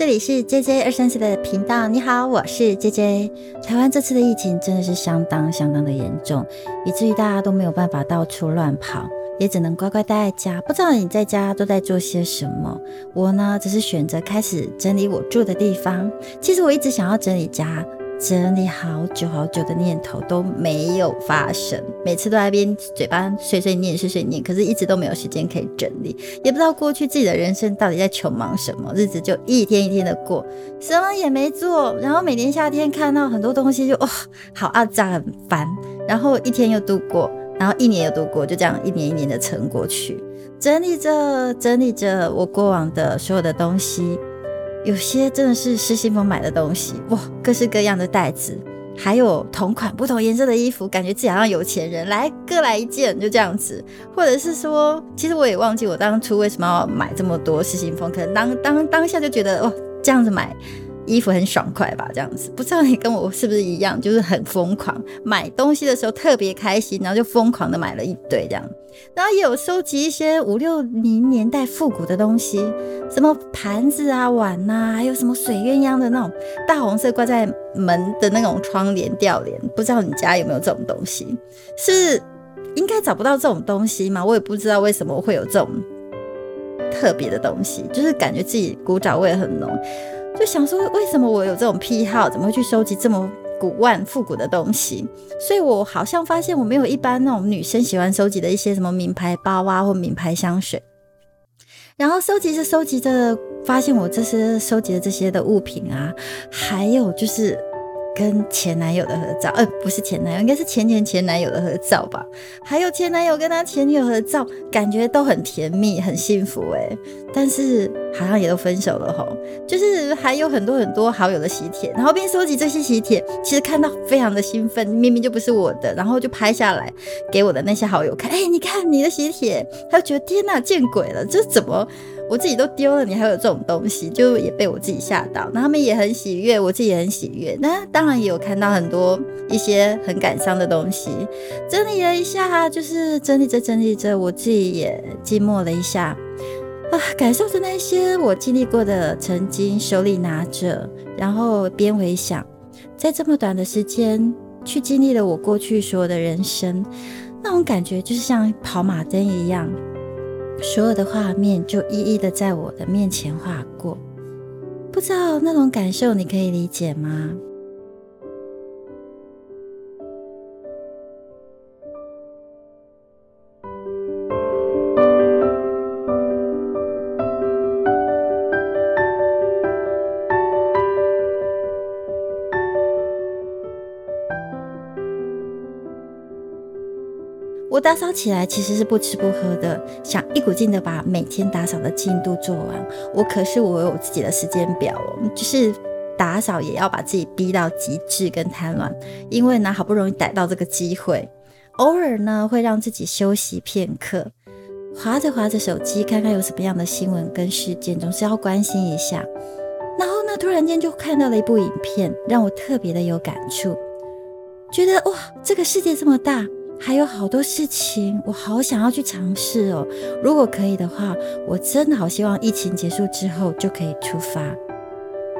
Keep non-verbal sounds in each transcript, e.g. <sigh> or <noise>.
这里是 J J 二三四的频道。你好，我是 J J。台湾这次的疫情真的是相当相当的严重，以至于大家都没有办法到处乱跑，也只能乖乖待在家。不知道你在家都在做些什么？我呢，只是选择开始整理我住的地方。其实我一直想要整理家。整理好久好久的念头都没有发生，每次都在边嘴巴碎碎念碎碎念，可是一直都没有时间可以整理，也不知道过去自己的人生到底在穷忙什么，日子就一天一天的过，什么也没做，然后每年夏天看到很多东西就哇，好肮脏很烦，然后一天又度过，然后一年又度过，就这样一年一年的撑过去，整理着整理着我过往的所有的东西。有些真的是失心疯买的东西哇，各式各样的袋子，还有同款不同颜色的衣服，感觉自己好像有钱人，来各来一件就这样子。或者是说，其实我也忘记我当初为什么要买这么多失心疯，可能当当当下就觉得哇，这样子买。衣服很爽快吧，这样子，不知道你跟我是不是一样，就是很疯狂买东西的时候特别开心，然后就疯狂的买了一堆这样，然后也有收集一些五六零年代复古的东西，什么盘子啊、碗呐，还有什么水鸳鸯的那种大红色挂在门的那种窗帘吊帘，不知道你家有没有这种东西？是应该找不到这种东西吗？我也不知道为什么会有这种特别的东西，就是感觉自己古早味很浓。就想说，为什么我有这种癖好？怎么会去收集这么古万复古的东西？所以我好像发现我没有一般那种女生喜欢收集的一些什么名牌包啊，或名牌香水。然后收集着收集着，发现我这些收集的这些的物品啊，还有就是。跟前男友的合照，呃，不是前男友，应该是前前前男友的合照吧。还有前男友跟他前女友合照，感觉都很甜蜜，很幸福哎。但是好像也都分手了吼。就是还有很多很多好友的喜帖，然后边收集这些喜帖，其实看到非常的兴奋，明明就不是我的，然后就拍下来给我的那些好友看。哎，你看你的喜帖，他就觉得天哪，见鬼了，这怎么？我自己都丢了，你还有这种东西，就也被我自己吓到。那他们也很喜悦，我自己也很喜悦。那当当然也有看到很多一些很感伤的东西。整理了一下，就是整理着整理着，我自己也寂寞了一下啊，感受着那些我经历过的曾经，手里拿着，然后边回想，在这么短的时间去经历了我过去所有的人生，那种感觉就是像跑马灯一样。所有的画面就一一的在我的面前划过，不知道那种感受你可以理解吗？打扫起来其实是不吃不喝的，想一股劲的把每天打扫的进度做完。我可是我有自己的时间表哦，就是打扫也要把自己逼到极致跟贪婪，因为呢好不容易逮到这个机会，偶尔呢会让自己休息片刻，划着划着手机看看有什么样的新闻跟事件，总是要关心一下。然后呢突然间就看到了一部影片，让我特别的有感触，觉得哇这个世界这么大。还有好多事情，我好想要去尝试哦。如果可以的话，我真的好希望疫情结束之后就可以出发。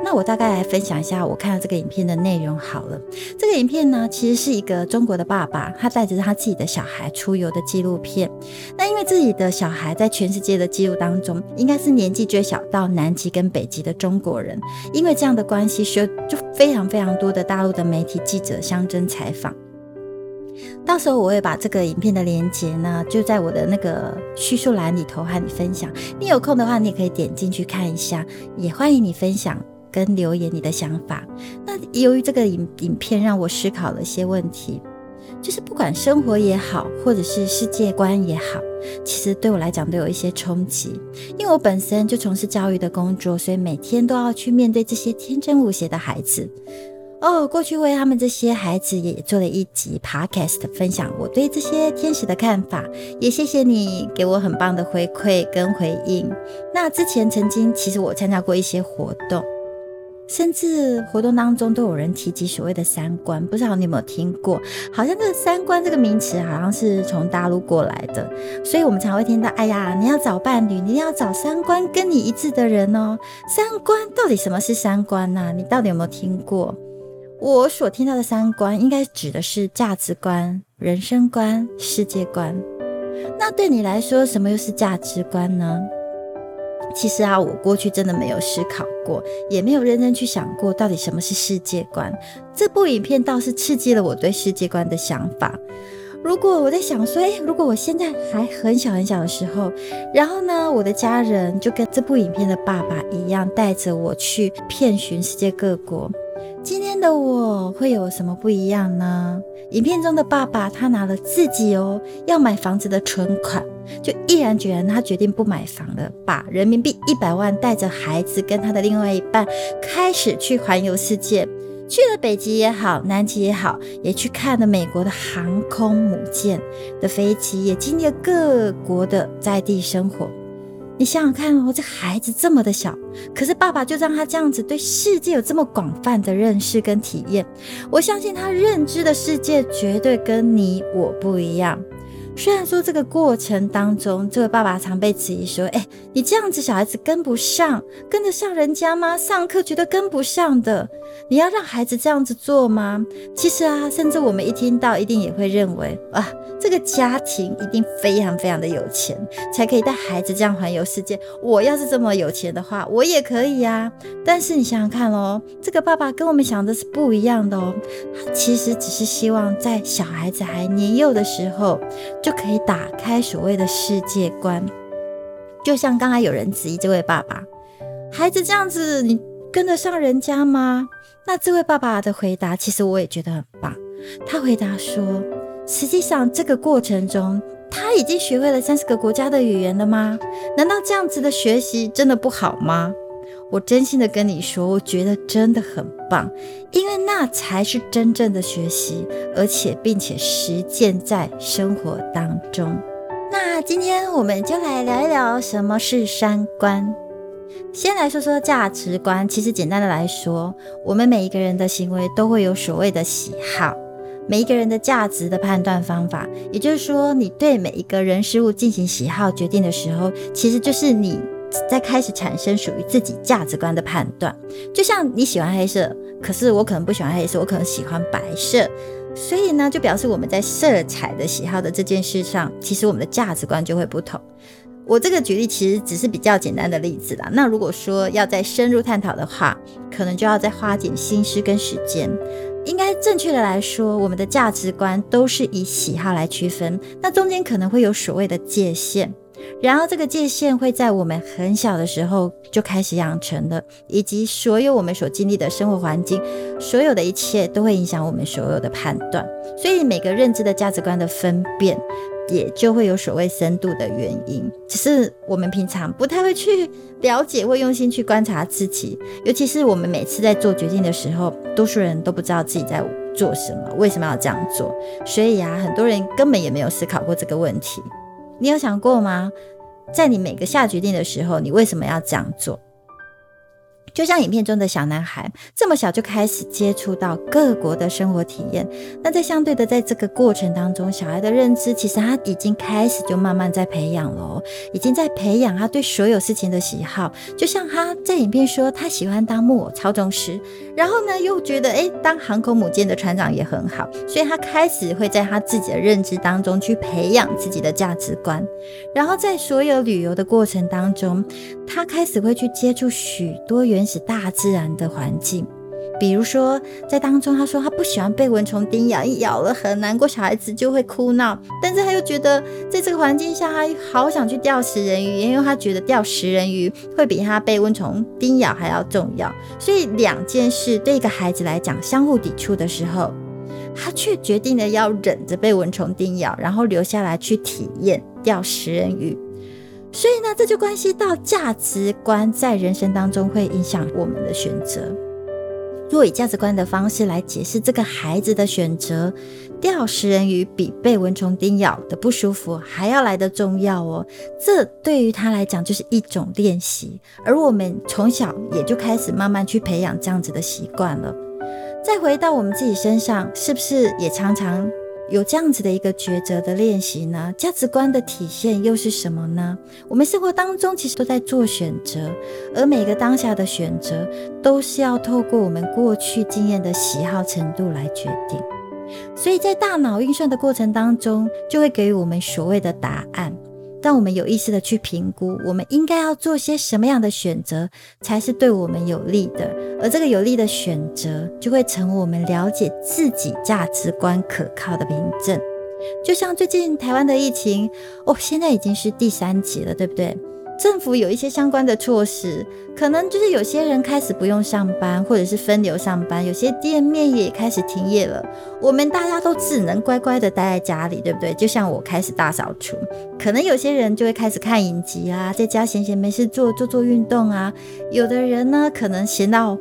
那我大概来分享一下我看到这个影片的内容好了。这个影片呢，其实是一个中国的爸爸，他带着他自己的小孩出游的纪录片。那因为自己的小孩在全世界的记录当中，应该是年纪最小到南极跟北极的中国人。因为这样的关系，需要就非常非常多的大陆的媒体记者相争采访。到时候我会把这个影片的连接呢，就在我的那个叙述栏里头和你分享。你有空的话，你也可以点进去看一下，也欢迎你分享跟留言你的想法。那由于这个影影片让我思考了一些问题，就是不管生活也好，或者是世界观也好，其实对我来讲都有一些冲击。因为我本身就从事教育的工作，所以每天都要去面对这些天真无邪的孩子。哦，过去为他们这些孩子也做了一集 podcast 分享我对这些天使的看法，也谢谢你给我很棒的回馈跟回应。那之前曾经其实我参加过一些活动，甚至活动当中都有人提及所谓的三观，不知道你有没有听过？好像这个三观这个名词好像是从大陆过来的，所以我们常会听到：哎呀，你要找伴侣，你要找三观跟你一致的人哦。三观到底什么是三观呢？你到底有没有听过？我所听到的三观，应该指的是价值观、人生观、世界观。那对你来说，什么又是价值观呢？其实啊，我过去真的没有思考过，也没有认真去想过到底什么是世界观。这部影片倒是刺激了我对世界观的想法。如果我在想说，诶，如果我现在还很小很小的时候，然后呢，我的家人就跟这部影片的爸爸一样，带着我去遍寻世界各国。今天的我会有什么不一样呢？影片中的爸爸，他拿了自己哦要买房子的存款，就毅然决然，他决定不买房了，把人民币一百万带着孩子跟他的另外一半，开始去环游世界，去了北极也好，南极也好，也去看了美国的航空母舰的飞机，也经历了各国的在地生活。你想想看哦，这孩子这么的小，可是爸爸就让他这样子对世界有这么广泛的认识跟体验。我相信他认知的世界绝对跟你我不一样。虽然说这个过程当中，这位爸爸常被质疑说：“哎，你这样子小孩子跟不上，跟得上人家吗？上课觉得跟不上的，你要让孩子这样子做吗？”其实啊，甚至我们一听到，一定也会认为啊，这个家庭一定非常非常的有钱，才可以带孩子这样环游世界。我要是这么有钱的话，我也可以呀。但是你想想看哦，这个爸爸跟我们想的是不一样的哦。他其实只是希望在小孩子还年幼的时候就。就可以打开所谓的世界观，就像刚才有人质疑这位爸爸，孩子这样子，你跟得上人家吗？那这位爸爸的回答，其实我也觉得很棒。他回答说，实际上这个过程中，他已经学会了三十个国家的语言了吗？难道这样子的学习真的不好吗？我真心的跟你说，我觉得真的很棒，因为那才是真正的学习，而且并且实践在生活当中。那今天我们就来聊一聊什么是三观。先来说说价值观，其实简单的来说，我们每一个人的行为都会有所谓的喜好，每一个人的价值的判断方法，也就是说，你对每一个人事物进行喜好决定的时候，其实就是你。在开始产生属于自己价值观的判断，就像你喜欢黑色，可是我可能不喜欢黑色，我可能喜欢白色，所以呢，就表示我们在色彩的喜好的这件事上，其实我们的价值观就会不同。我这个举例其实只是比较简单的例子啦。那如果说要再深入探讨的话，可能就要再花点心思跟时间。应该正确的来说，我们的价值观都是以喜好来区分，那中间可能会有所谓的界限。然后这个界限会在我们很小的时候就开始养成的，以及所有我们所经历的生活环境，所有的一切都会影响我们所有的判断。所以每个认知的价值观的分辨，也就会有所谓深度的原因。只是我们平常不太会去了解或用心去观察自己，尤其是我们每次在做决定的时候，多数人都不知道自己在做什么，为什么要这样做。所以啊，很多人根本也没有思考过这个问题。你有想过吗？在你每个下决定的时候，你为什么要这样做？就像影片中的小男孩，这么小就开始接触到各国的生活体验。那在相对的，在这个过程当中，小孩的认知其实他已经开始就慢慢在培养了，已经在培养他对所有事情的喜好。就像他在影片说，他喜欢当木偶操纵师，然后呢又觉得诶，当航空母舰的船长也很好，所以他开始会在他自己的认知当中去培养自己的价值观。然后在所有旅游的过程当中，他开始会去接触许多原。原始大自然的环境，比如说在当中，他说他不喜欢被蚊虫叮咬，一咬了很难过，小孩子就会哭闹。但是他又觉得在这个环境下，他好想去钓食人鱼，因为他觉得钓食人鱼会比他被蚊虫叮咬还要重要。所以两件事对一个孩子来讲相互抵触的时候，他却决定了要忍着被蚊虫叮咬，然后留下来去体验钓食人鱼。所以呢，这就关系到价值观在人生当中会影响我们的选择。若以价值观的方式来解释这个孩子的选择，钓食人鱼比被蚊虫叮咬的不舒服还要来得重要哦。这对于他来讲就是一种练习，而我们从小也就开始慢慢去培养这样子的习惯了。再回到我们自己身上，是不是也常常？有这样子的一个抉择的练习呢？价值观的体现又是什么呢？我们生活当中其实都在做选择，而每个当下的选择都是要透过我们过去经验的喜好程度来决定，所以在大脑运算的过程当中，就会给予我们所谓的答案。当我们有意识的去评估，我们应该要做些什么样的选择才是对我们有利的，而这个有利的选择就会成为我们了解自己价值观可靠的凭证。就像最近台湾的疫情，哦，现在已经是第三级了，对不对？政府有一些相关的措施，可能就是有些人开始不用上班，或者是分流上班，有些店面也开始停业了。我们大家都只能乖乖的待在家里，对不对？就像我开始大扫除，可能有些人就会开始看影集啊，在家闲闲没事做，做做运动啊。有的人呢，可能闲到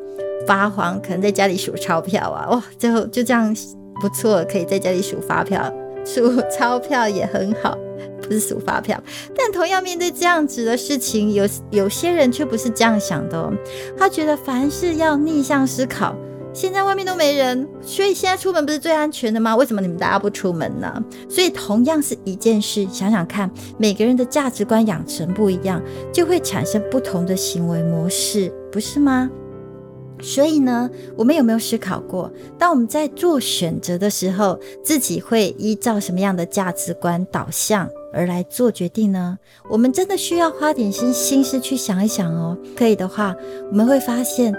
发慌，可能在家里数钞票啊，哇，最后就这样不错，可以在家里数发票，数 <laughs> 钞票也很好。不是数发票，但同样面对这样子的事情，有有些人却不是这样想的。他觉得凡事要逆向思考。现在外面都没人，所以现在出门不是最安全的吗？为什么你们大家不出门呢？所以同样是一件事，想想看，每个人的价值观养成不一样，就会产生不同的行为模式，不是吗？所以呢，我们有没有思考过，当我们在做选择的时候，自己会依照什么样的价值观导向而来做决定呢？我们真的需要花点心心思去想一想哦。可以的话，我们会发现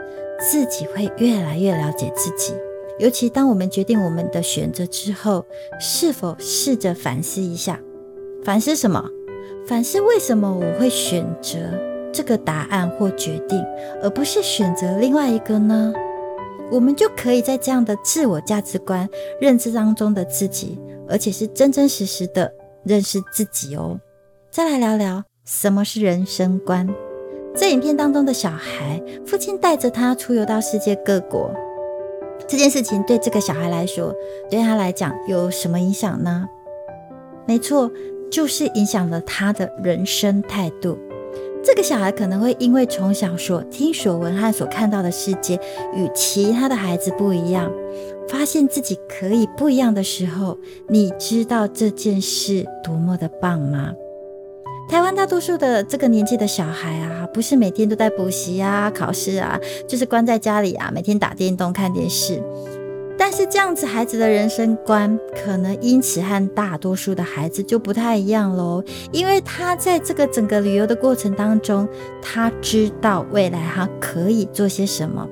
自己会越来越了解自己。尤其当我们决定我们的选择之后，是否试着反思一下？反思什么？反思为什么我会选择？这个答案或决定，而不是选择另外一个呢？我们就可以在这样的自我价值观认知当中的自己，而且是真真实实的认识自己哦。再来聊聊什么是人生观。在影片当中的小孩，父亲带着他出游到世界各国，这件事情对这个小孩来说，对他来讲有什么影响呢？没错，就是影响了他的人生态度。这个小孩可能会因为从小所听所闻和所看到的世界与其他的孩子不一样，发现自己可以不一样的时候，你知道这件事多么的棒吗？台湾大多数的这个年纪的小孩啊，不是每天都在补习啊、考试啊，就是关在家里啊，每天打电动、看电视。但是这样子，孩子的人生观可能因此和大多数的孩子就不太一样喽。因为他在这个整个旅游的过程当中，他知道未来他可以做些什么。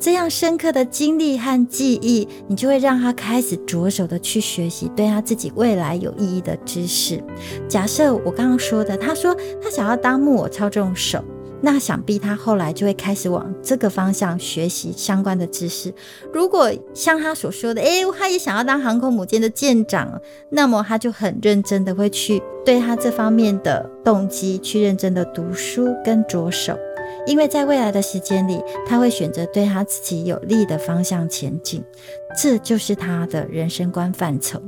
这样深刻的经历和记忆，你就会让他开始着手的去学习对他自己未来有意义的知识。假设我刚刚说的，他说他想要当木偶操纵手。那想必他后来就会开始往这个方向学习相关的知识。如果像他所说的，诶，他也想要当航空母舰的舰长，那么他就很认真的会去对他这方面的动机去认真的读书跟着手，因为在未来的时间里，他会选择对他自己有利的方向前进，这就是他的人生观范畴。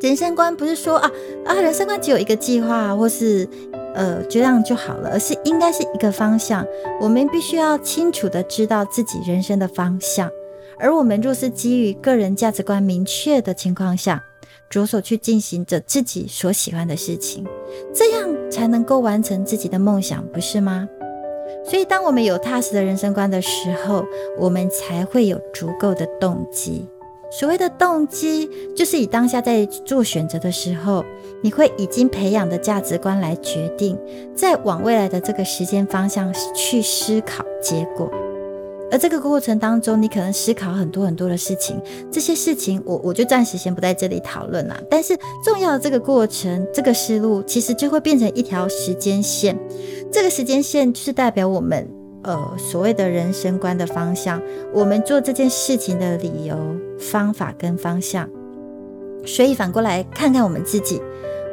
人生观不是说啊啊，人生观只有一个计划，或是。呃，就这样就好了，而是应该是一个方向。我们必须要清楚的知道自己人生的方向，而我们若是基于个人价值观明确的情况下，着手去进行着自己所喜欢的事情，这样才能够完成自己的梦想，不是吗？所以，当我们有踏实的人生观的时候，我们才会有足够的动机。所谓的动机，就是以当下在做选择的时候，你会已经培养的价值观来决定，再往未来的这个时间方向去思考结果。而这个过程当中，你可能思考很多很多的事情，这些事情我我就暂时先不在这里讨论了。但是重要的这个过程，这个思路其实就会变成一条时间线，这个时间线是代表我们。呃，所谓的人生观的方向，我们做这件事情的理由、方法跟方向。所以反过来看看我们自己，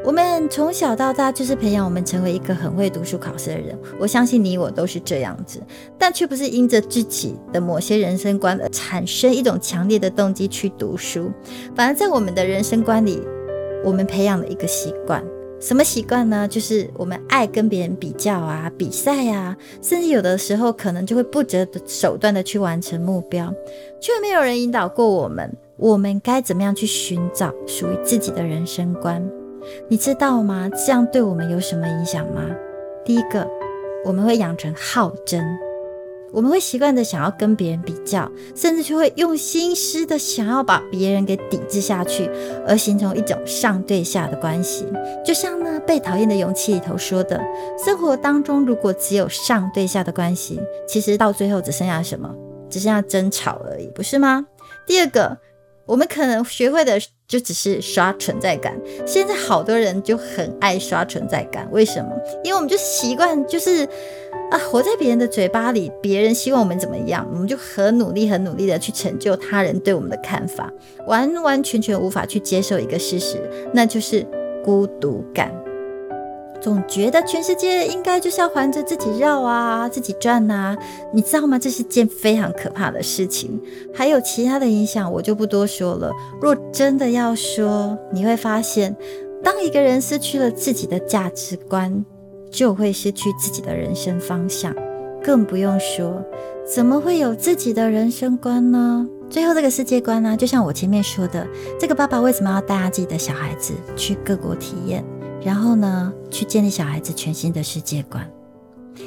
我们从小到大就是培养我们成为一个很会读书考试的人。我相信你我都是这样子，但却不是因着自己的某些人生观而产生一种强烈的动机去读书，反而在我们的人生观里，我们培养了一个习惯。什么习惯呢？就是我们爱跟别人比较啊、比赛啊，甚至有的时候可能就会不择手段的去完成目标，却没有人引导过我们，我们该怎么样去寻找属于自己的人生观？你知道吗？这样对我们有什么影响吗？第一个，我们会养成好争。我们会习惯的想要跟别人比较，甚至就会用心思的想要把别人给抵制下去，而形成一种上对下的关系。就像呢《被讨厌的勇气》里头说的，生活当中如果只有上对下的关系，其实到最后只剩下什么？只剩下争吵而已，不是吗？第二个，我们可能学会的。就只是刷存在感，现在好多人就很爱刷存在感，为什么？因为我们就习惯就是啊，活在别人的嘴巴里，别人希望我们怎么样，我们就很努力、很努力的去成就他人对我们的看法，完完全全无法去接受一个事实，那就是孤独感。总觉得全世界应该就是要环着自己绕啊，自己转呐，你知道吗？这是件非常可怕的事情。还有其他的影响，我就不多说了。若真的要说，你会发现，当一个人失去了自己的价值观，就会失去自己的人生方向。更不用说，怎么会有自己的人生观呢？最后这个世界观呢？就像我前面说的，这个爸爸为什么要带他自己的小孩子去各国体验？然后呢，去建立小孩子全新的世界观，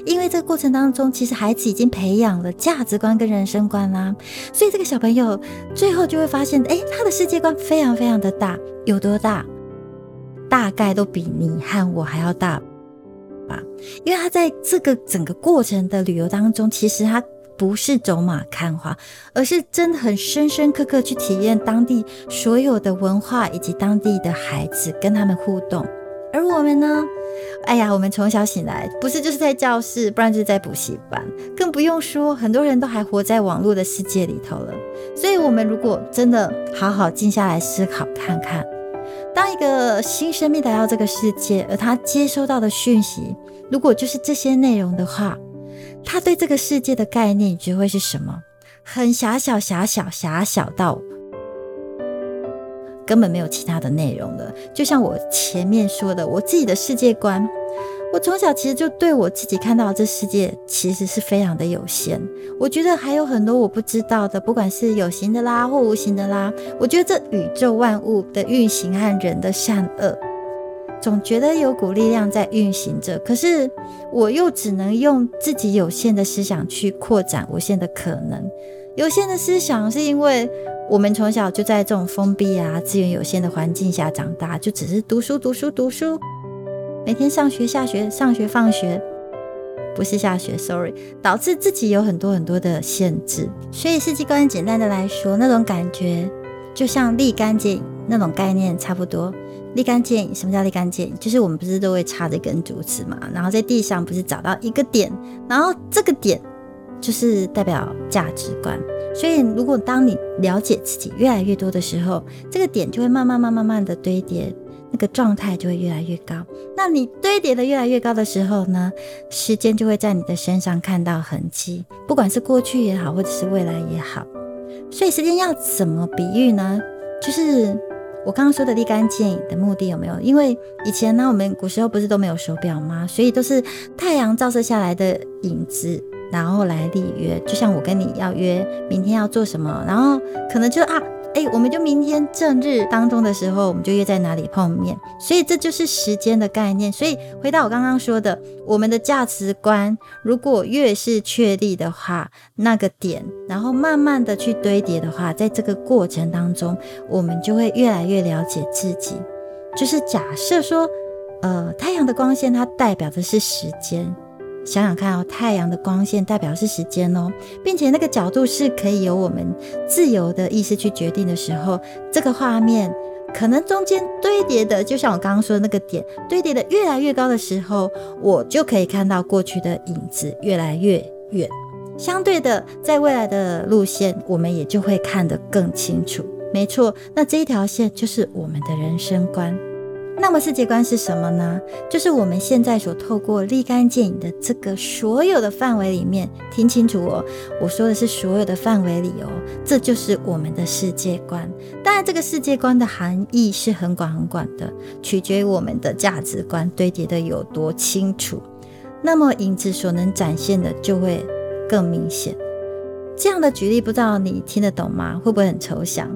因为这个过程当中，其实孩子已经培养了价值观跟人生观啦，所以这个小朋友最后就会发现，哎，他的世界观非常非常的大，有多大？大概都比你和我还要大？因为他在这个整个过程的旅游当中，其实他不是走马看花，而是真的很深深刻刻去体验当地所有的文化以及当地的孩子，跟他们互动。而我们呢？哎呀，我们从小醒来，不是就是在教室，不然就是在补习班，更不用说很多人都还活在网络的世界里头了。所以，我们如果真的好好静下来思考看看，当一个新生命来到这个世界，而他接收到的讯息，如果就是这些内容的话，他对这个世界的概念，你觉得会是什么？很狭小、狭小、狭小到。根本没有其他的内容的。就像我前面说的，我自己的世界观，我从小其实就对我自己看到这世界其实是非常的有限。我觉得还有很多我不知道的，不管是有形的啦或无形的啦。我觉得这宇宙万物的运行和人的善恶，总觉得有股力量在运行着。可是我又只能用自己有限的思想去扩展无限的可能。有限的思想是因为。我们从小就在这种封闭啊、资源有限的环境下长大，就只是读书、读书、读书，每天上学、下学、上学、放学，不是下学，sorry，导致自己有很多很多的限制。所以世界观简单的来说，那种感觉就像立竿见影那种概念差不多。立竿见影，什么叫立竿见影？就是我们不是都会插着一根竹子嘛，然后在地上不是找到一个点，然后这个点就是代表价值观。所以，如果当你了解自己越来越多的时候，这个点就会慢慢、慢、慢慢的堆叠，那个状态就会越来越高。那你堆叠的越来越高的时候呢，时间就会在你的身上看到痕迹，不管是过去也好，或者是未来也好。所以，时间要怎么比喻呢？就是我刚刚说的立竿见影的目的有没有？因为以前呢，我们古时候不是都没有手表吗？所以都是太阳照射下来的影子。然后来立约，就像我跟你要约明天要做什么，然后可能就啊，哎，我们就明天正日当中的时候，我们就约在哪里碰面。所以这就是时间的概念。所以回到我刚刚说的，我们的价值观如果越是确立的话，那个点，然后慢慢的去堆叠的话，在这个过程当中，我们就会越来越了解自己。就是假设说，呃，太阳的光线它代表的是时间。想想看哦，太阳的光线代表是时间哦，并且那个角度是可以由我们自由的意识去决定的时候，这个画面可能中间堆叠的，就像我刚刚说的那个点堆叠的越来越高的时候，我就可以看到过去的影子越来越远。相对的，在未来的路线，我们也就会看得更清楚。没错，那这一条线就是我们的人生观。那么世界观是什么呢？就是我们现在所透过立竿见影的这个所有的范围里面，听清楚哦，我说的是所有的范围里哦，这就是我们的世界观。当然，这个世界观的含义是很广很广的，取决于我们的价值观堆叠的有多清楚。那么影子所能展现的就会更明显。这样的举例，不知道你听得懂吗？会不会很抽象？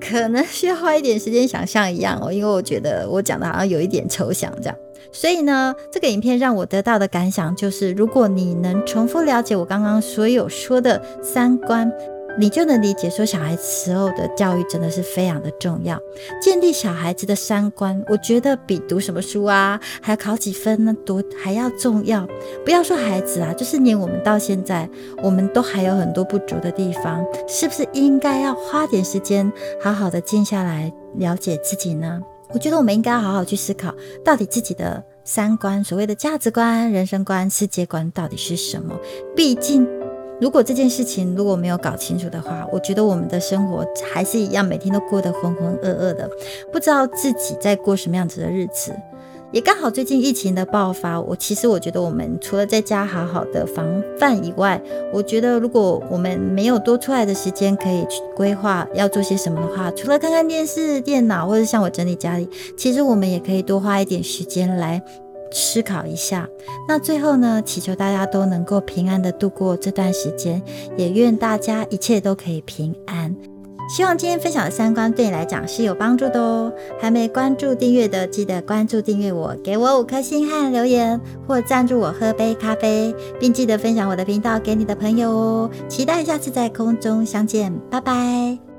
可能需要花一点时间想象一样哦，因为我觉得我讲的好像有一点抽象这样。所以呢，这个影片让我得到的感想就是，如果你能重复了解我刚刚所有说的三观。你就能理解，说小孩时候的教育真的是非常的重要，建立小孩子的三观，我觉得比读什么书啊，还要考几分呢，读还要重要。不要说孩子啊，就是连我们到现在，我们都还有很多不足的地方，是不是应该要花点时间，好好的静下来了解自己呢？我觉得我们应该好好去思考，到底自己的三观，所谓的价值观、人生观、世界观到底是什么？毕竟。如果这件事情如果没有搞清楚的话，我觉得我们的生活还是一样，每天都过得浑浑噩噩的，不知道自己在过什么样子的日子。也刚好最近疫情的爆发，我其实我觉得我们除了在家好好的防范以外，我觉得如果我们没有多出来的时间可以去规划要做些什么的话，除了看看电视、电脑，或者像我整理家里，其实我们也可以多花一点时间来。思考一下，那最后呢？祈求大家都能够平安的度过这段时间，也愿大家一切都可以平安。希望今天分享的三观对你来讲是有帮助的哦。还没关注订阅的，记得关注订阅我，给我五颗星和留言，或赞助我喝杯咖啡，并记得分享我的频道给你的朋友哦。期待下次在空中相见，拜拜。